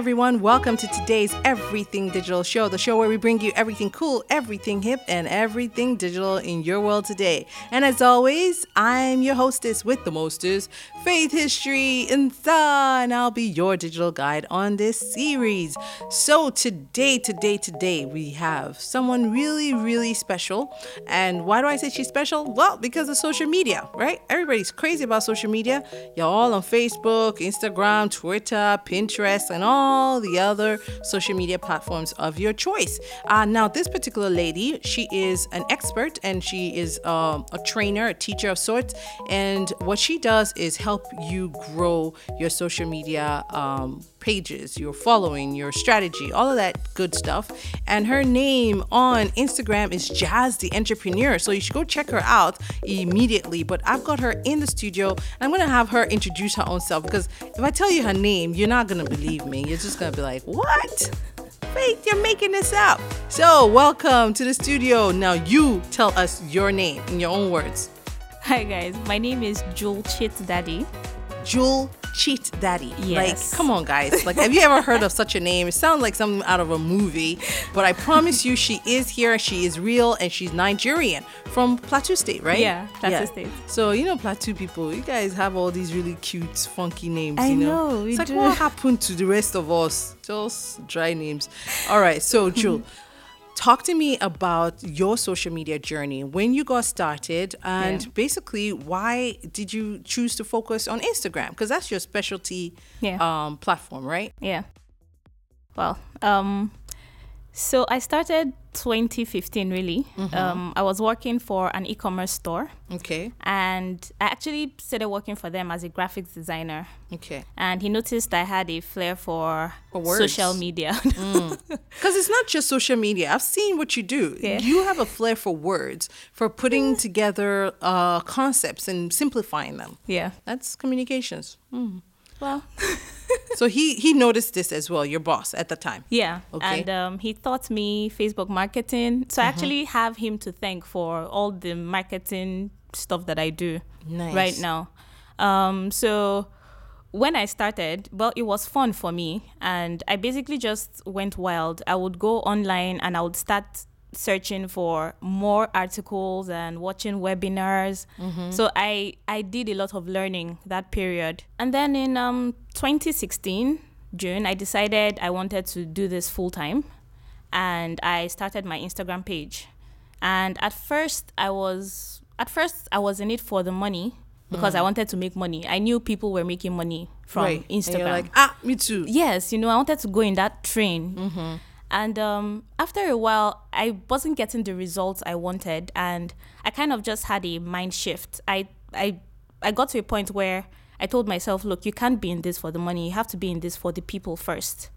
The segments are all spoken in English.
everyone. Welcome to today's Everything Digital Show, the show where we bring you everything cool, everything hip, and everything digital in your world today. And as always, I'm your hostess with the mostest, Faith History Insa, and I'll be your digital guide on this series. So today, today, today, we have someone really, really special. And why do I say she's special? Well, because of social media, right? Everybody's crazy about social media. You're all on Facebook, Instagram, Twitter, Pinterest, and all the other social media platforms of your choice. Uh, now, this particular lady, she is an expert and she is um, a trainer, a teacher of sorts. And what she does is help you grow your social media um, pages, your following, your strategy, all of that good stuff. And her name on Instagram is Jazz the Entrepreneur. So you should go check her out immediately. But I've got her in the studio and I'm going to have her introduce her own self because if I tell you her name, you're not going to believe me. You're just going to be like, what? Faith, you're making this up. So, welcome to the studio. Now, you tell us your name in your own words. Hi guys, my name is Jewel Chit Daddy. Jewel Cheat Daddy. Yes. Like, come on, guys. Like, have you ever heard of such a name? It sounds like something out of a movie, but I promise you, she is here. She is real, and she's Nigerian from Plateau State, right? Yeah, Plateau State. So you know, Plateau people, you guys have all these really cute, funky names. I you know, know, it's like do. what happened to the rest of us? Just dry names. All right, so Jewel. Talk to me about your social media journey, when you got started, and Yeah. basically why did you choose to focus on Instagram? Because that's your specialty Yeah. um, platform, right? Yeah. Well, um, so I started 2015 really. Um, I was working for an e-commerce store, Okay, and I actually started working for them as a graphics designer. okay. And he noticed I had a flair for, words. social media. Because it's not just social media. I've seen what you do. Yeah. You have a flair for words, for putting together uh, concepts and simplifying them. yeah. That's communications. Well, So he he noticed this as well. Your boss at the time. Yeah. Okay. And um, he taught me Facebook marketing. So I actually have him to thank for all the marketing stuff that I do Nice. right now. Um, so when I started, well, it was fun for me. And I basically just went wild. I would go online and I would start searching for more articles and watching webinars. So I, I did a lot of learning that period. And then in um, 2016, June, I decided I wanted to do this full time. And I started my Instagram page. And at first, I was at first I was in it for the money because I wanted to make money. I knew people were making money from right. And Instagram. you're like, ah, me too. yes, you know, I wanted to go in that train. And um, after a while, I wasn't getting the results I wanted, and I kind of just had a mind shift. I I I got to a point where I told myself, look, you can't be in this for the money. You have to be in this for the people first.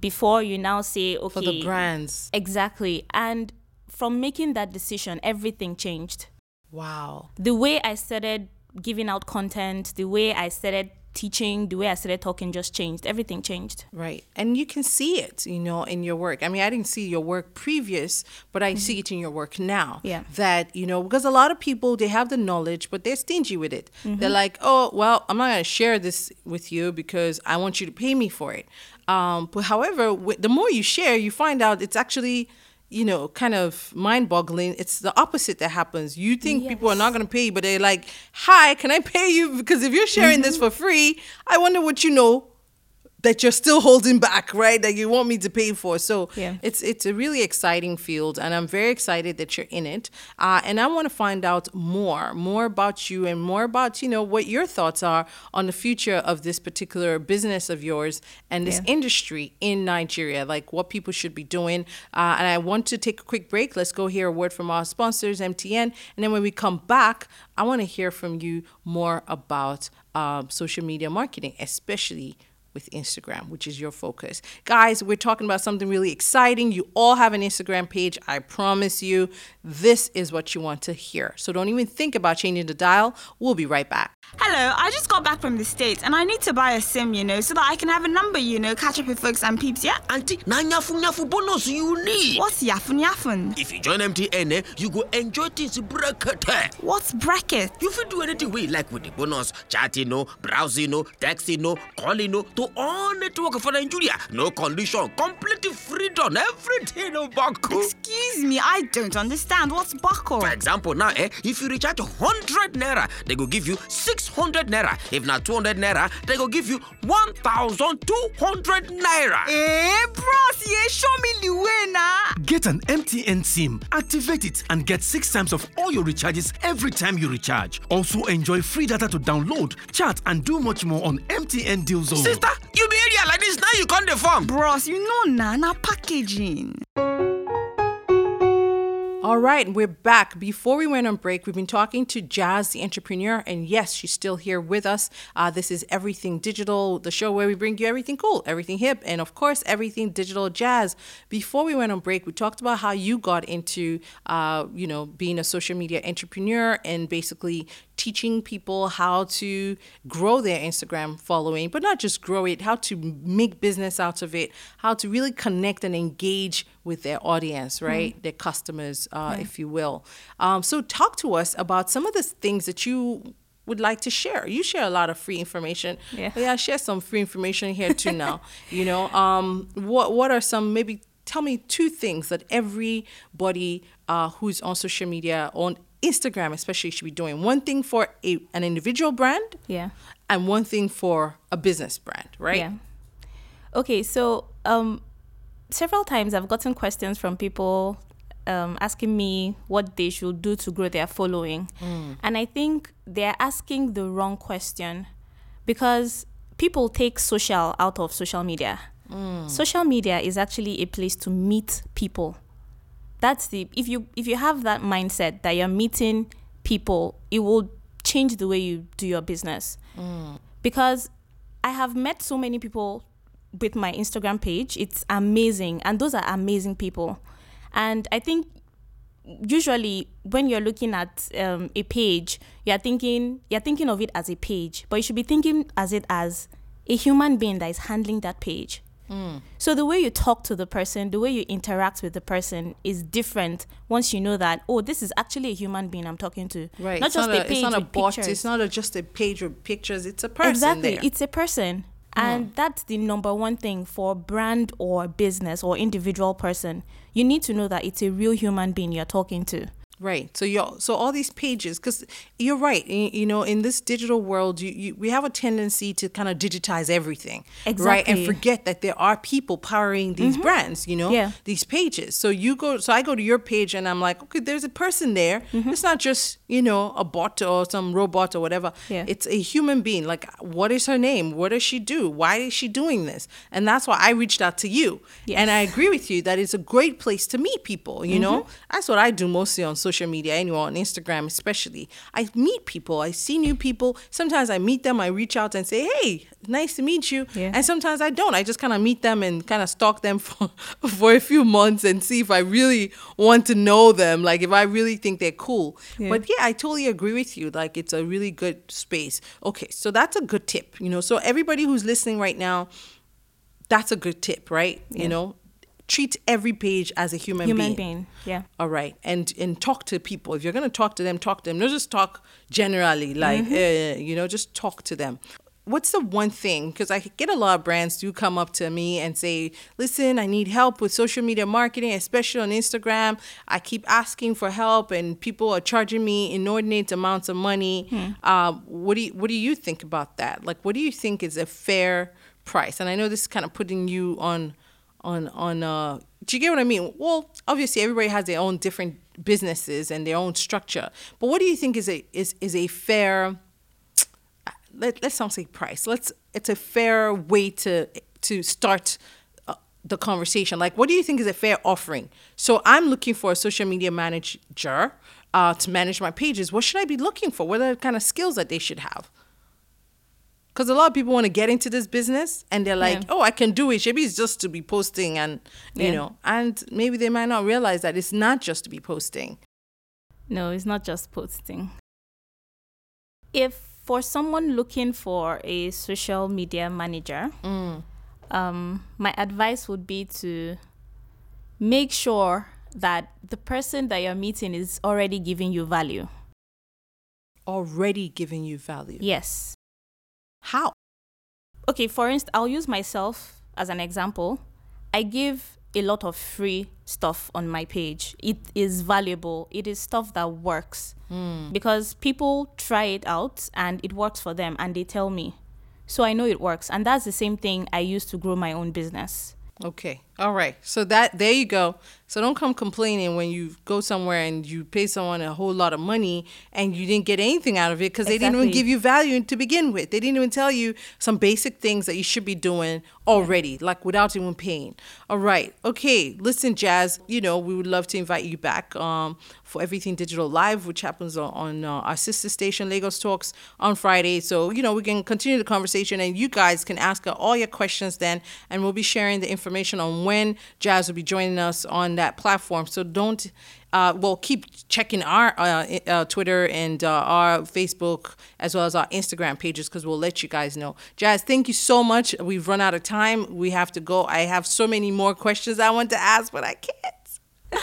Before you now say, okay, For the brands. Exactly. And from making that decision, everything changed. Wow. The way I started giving out content, the way I started teaching, the way I started talking just changed. Everything changed. Right. And you can see it, you know, in your work. I mean, I didn't see your work previous, but I see it in your work now. Yeah. That, you know, because a lot of people, they have the knowledge, but they're stingy with it. They're like, oh, well, I'm not going to share this with you because I want you to pay me for it. Um, but however, the more you share, you find out it's actually, you know, kind of mind boggling. It's the opposite that happens. You think people are not going to pay you, but they're like, hi, can I pay you? Because if you're sharing this mm-hmm. for free, I wonder what you know that you're still holding back, right? That you want me to pay for. So Yeah. it's it's a really exciting field, and I'm very excited that you're in it. Uh, and I want to find out more, more about you, and more about you know what your thoughts are on the future of this particular business of yours and this Yeah. industry in Nigeria, like what people should be doing. Uh, and I want to take a quick break. Let's go hear a word from our sponsors, MTN, and then when we come back, I want to hear from you more about um, social media marketing, especially with Instagram, which is your focus. Guys, we're talking about something really exciting. You all have an Instagram page. I promise you, this is what you want to hear. So don't even think about changing the dial. We'll be right back. Hello, I just got back from the States and I need to buy a SIM, you know, so that I can have a number, you know, catch up with folks and peeps, yeah? Auntie, na nyafu nyafu bonus you need. What's yaffun yaffun? If you join MTN, eh, you go enjoy things bracket. What's bracket? You fit do anything we like with the bonus. Chatting, no, browsing, no, texting, no, calling, no, to all network for Nigeria. No condition, completely freedom, everything no buckle. Excuse me, I don't understand. What's buckle? For example, now, eh, if you recharge 100 naira, they go give you 600 naira. If not 200 naira, they go give you 1,200 naira. Eh, bros, yeah, show me the way now. Get an MTN SIM, activate it, and get six times of all your recharges every time you recharge. Also, enjoy free data to download, chat, and do much more on MTN Deal Zone. Sister, you be area like this now you can't farm. Bros, you know na na packaging. All right, we're back. Before we went on break, we've been talking to Jazz, the entrepreneur, and yes, she's still here with us. Uh, this is Everything Digital, the show where we bring you everything cool, everything hip, and of course, everything digital jazz. Before we went on break, we talked about how you got into, uh, you know, being a social media entrepreneur and basically teaching people how to grow their Instagram following, but not just grow it, how to make business out of it, how to really connect and engage with their audience, right? Their customers, uh, if you will. Um, so, talk to us about some of the things that you would like to share. You share a lot of free information. Yeah. But yeah, share some free information here too now. you know, um, what what are some maybe tell me two things that everybody uh, who's on social media on Instagram especially should be doing. One thing for a, an individual brand Yeah. and one thing for a business brand, right? Yeah. Okay, so um, several times I've gotten questions from people um, asking me what they should do to grow their following. And I think they're asking the wrong question because people take social out of social media. Social media is actually a place to meet people. That's the if you if you have that mindset that you're meeting people, it will change the way you do your business. Because I have met so many people with my Instagram page. It's amazing. And those are amazing people. And I think usually when you're looking at um, a page, you're thinking you're thinking of it as a page, but you should be thinking as it as a human being that is handling that page. Mm. So the way you talk to the person, the way you interact with the person is different once you know that oh, this is actually a human being I'm talking to, Right. Not it's just not a, page It's not a with bot. pictures. It's not a, just a page with pictures. It's a person exactly there. it's a person hmm. and that's the number one thing for brand or business or individual person you need to know that it's a real human being you're talking to Right. So you so all these pages because you're right. y- You know, in this digital world, you, you we have a tendency to kind of digitize everything, right? And forget that there are people powering these brands. You know, Yeah. these pages. So you go. So I go to your page and I'm like, okay, there's a person there. Mm-hmm. It's not just you know a bot or some robot or whatever. Yeah. It's a human being. Like, what is her name? What does she do? Why is she doing this? And that's why I reached out to you. And I agree with you that it's a great place to meet people. You know, Mm-hmm. that's what I do mostly on social media, anyway, on Instagram especially. I meet people. I see new people. Sometimes I meet them. I reach out and say, "Hey, nice to meet you." Yeah. And sometimes I don't. I just kind of meet them and kind of stalk them for for a few months and see if I really want to know them. Like if I really think they're cool. Yeah. But yeah, I totally agree with you. Like it's a really good space. Okay, so that's a good tip. You know, so everybody who's listening right now, that's a good tip, right? You know, treat every page as a human, human being. being yeah All right, and and talk to people. If you're gonna talk to them, talk to them. Don't just talk generally, like Mm-hmm. uh, you know, just talk to them. What's the one thing? Because I get a lot of brands do come up to me and say, "Listen, I need help with social media marketing, especially on Instagram. I keep asking for help, and people are charging me inordinate amounts of money. Hmm. Um, what do you, What do you think about that? Like, what do you think is a fair price? And I know this is kind of putting you on on on uh do you get what I mean? Well, obviously everybody has their own different businesses and their own structure. But what do you think is a is is a fair let, let's not say price. Let's it's a fair way to to start uh, the conversation. Like what do you think is a fair offering? So I'm looking for a social media manager uh, to manage my pages. What should I be looking for? What are the kind of skills that they should have? Because a lot of people want to get into this business and they're like, Yeah. oh, I can do it. Maybe it's just to be posting and, you Yeah. know, and maybe they might not realize that it's not just to be posting. no it's not just posting if for someone looking for a social media manager, um, my advice would be to make sure that the person that you're meeting is already giving you value. Already giving you value. Yes. How? Okay, for instance, I'll use myself as an example. I give a lot of free stuff on my page. It is valuable. It is stuff that works hmm. because people try it out and it works for them and they tell me. So I know it works. And that's the same thing I use to grow my own business. Okay. All right. So that there you go. So don't come complaining when you go somewhere and you pay someone a whole lot of money and you didn't get anything out of it because they didn't even give you value to begin with. They didn't even tell you some basic things that you should be doing already, like without even paying. All right. Okay. Listen, Jazz. You know we would love to invite you back um, for Everything Digital Live, which happens on, on uh, our sister station, Lagos Talks, on Friday. So you know we can continue the conversation and you guys can ask her all your questions then, and we'll be sharing the information on when Jazz will be joining us on that platform. So don't, uh, well, keep checking our uh, uh, Twitter and uh, our Facebook as well as our Instagram pages because we'll let you guys know. Jazz, thank you so much. We've run out of time. We have to go. I have so many more questions I want to ask, but I can't.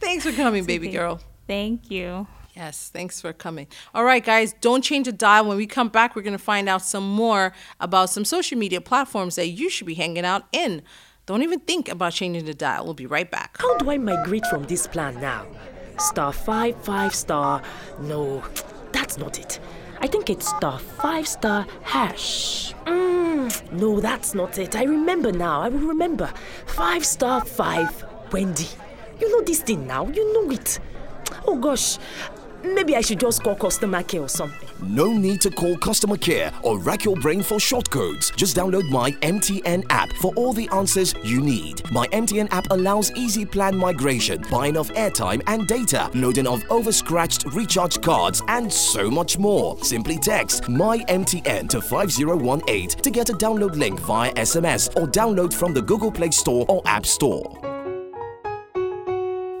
Thanks for coming, baby okay. girl. Thank you. Yes, thanks for coming. All right, guys, don't change the dial. When we come back, we're going to find out some more about some social media platforms that you should be hanging out in. Don't even think about changing the dial. We'll be right back. How do I migrate from this plan now? Star 5 5 star. No, that's not it. I think it's star 5 star hash. Mm, no, that's not it. I remember now. I will remember. 5 star 5 Wendy. You know this thing now. You know it. Oh gosh. Maybe I should just call customer care or something. No need to call customer care or rack your brain for shortcodes. Just download my MTN app for all the answers you need. My MTN app allows easy plan migration, buying of airtime and data, loading of overscratched recharge cards, and so much more. Simply text my MTN to 5018 to get a download link via SMS or download from the Google Play Store or App Store.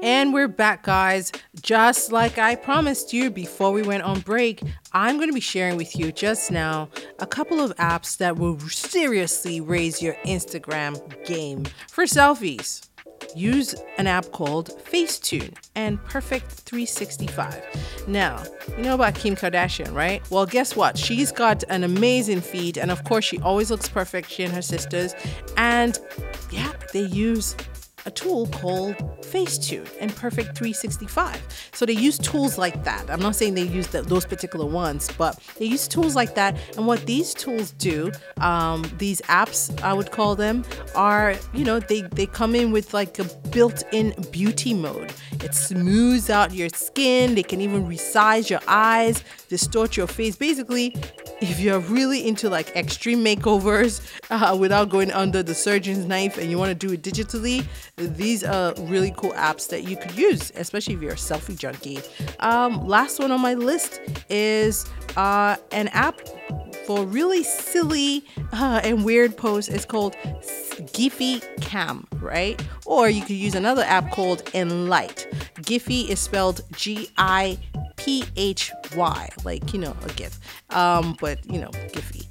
And we're back, guys. Just like I promised you before we went on break, I'm going to be sharing with you just now a couple of apps that will seriously raise your Instagram game. For selfies, use an app called Facetune and Perfect 365. Now, you know about Kim Kardashian, right? Well, guess what? She's got an amazing feed, and of course, she always looks perfect, she and her sisters. And yeah, they use a tool called Facetune and Perfect 365. So they use tools like that. I'm not saying they use the, those particular ones, but they use tools like that. And what these tools do, um, these apps, I would call them, are you know they they come in with like a built-in beauty mode. It smooths out your skin. They can even resize your eyes, distort your face. Basically, if you're really into like extreme makeovers uh, without going under the surgeon's knife and you want to do it digitally, these are really cool apps that you could use, especially if you're a selfie junkie. Um, last one on my list is uh, an app for really silly uh, and weird posts. It's called Giphy Cam, right? Or you could use another app called Enlight. Giphy is spelled G I P H Y, like, you know, a GIF, um, but, you know, Giphy.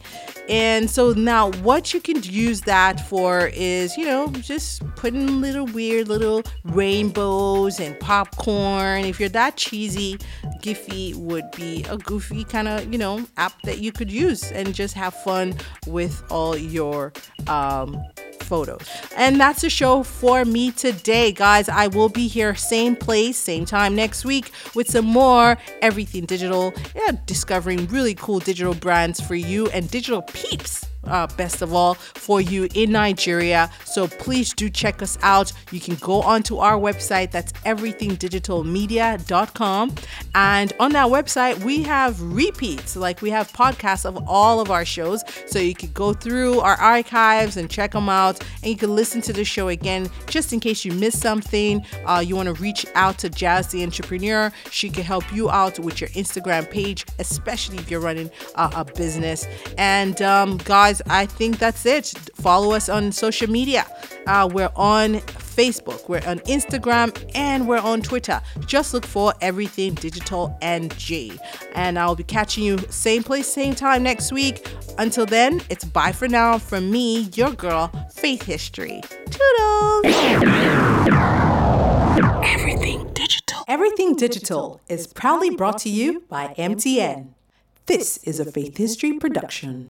And so now what you can use that for is, you know, just putting little weird little rainbows and popcorn. If you're that cheesy, Giphy would be a goofy kind of, you know, app that you could use and just have fun with all your um photos. And that's the show for me today, guys. I will be here same place, same time next week with some more everything digital. Yeah, discovering really cool digital brands for you and digital peeps. Uh, best of all for you in Nigeria. So please do check us out. You can go onto our website, that's everythingdigitalmedia.com. And on that website, we have repeats, like we have podcasts of all of our shows. So you could go through our archives and check them out. And you can listen to the show again just in case you missed something. Uh, you want to reach out to Jazz the Entrepreneur. She can help you out with your Instagram page, especially if you're running uh, a business. And um, guys, I think that's it. Follow us on social media. Uh, we're on Facebook, we're on Instagram, and we're on Twitter. Just look for Everything Digital NG. And I'll be catching you same place, same time next week. Until then, it's bye for now from me, your girl, Faith History. Toodles! Everything digital. Everything Digital is proudly brought to you by MTN. This is a Faith History production.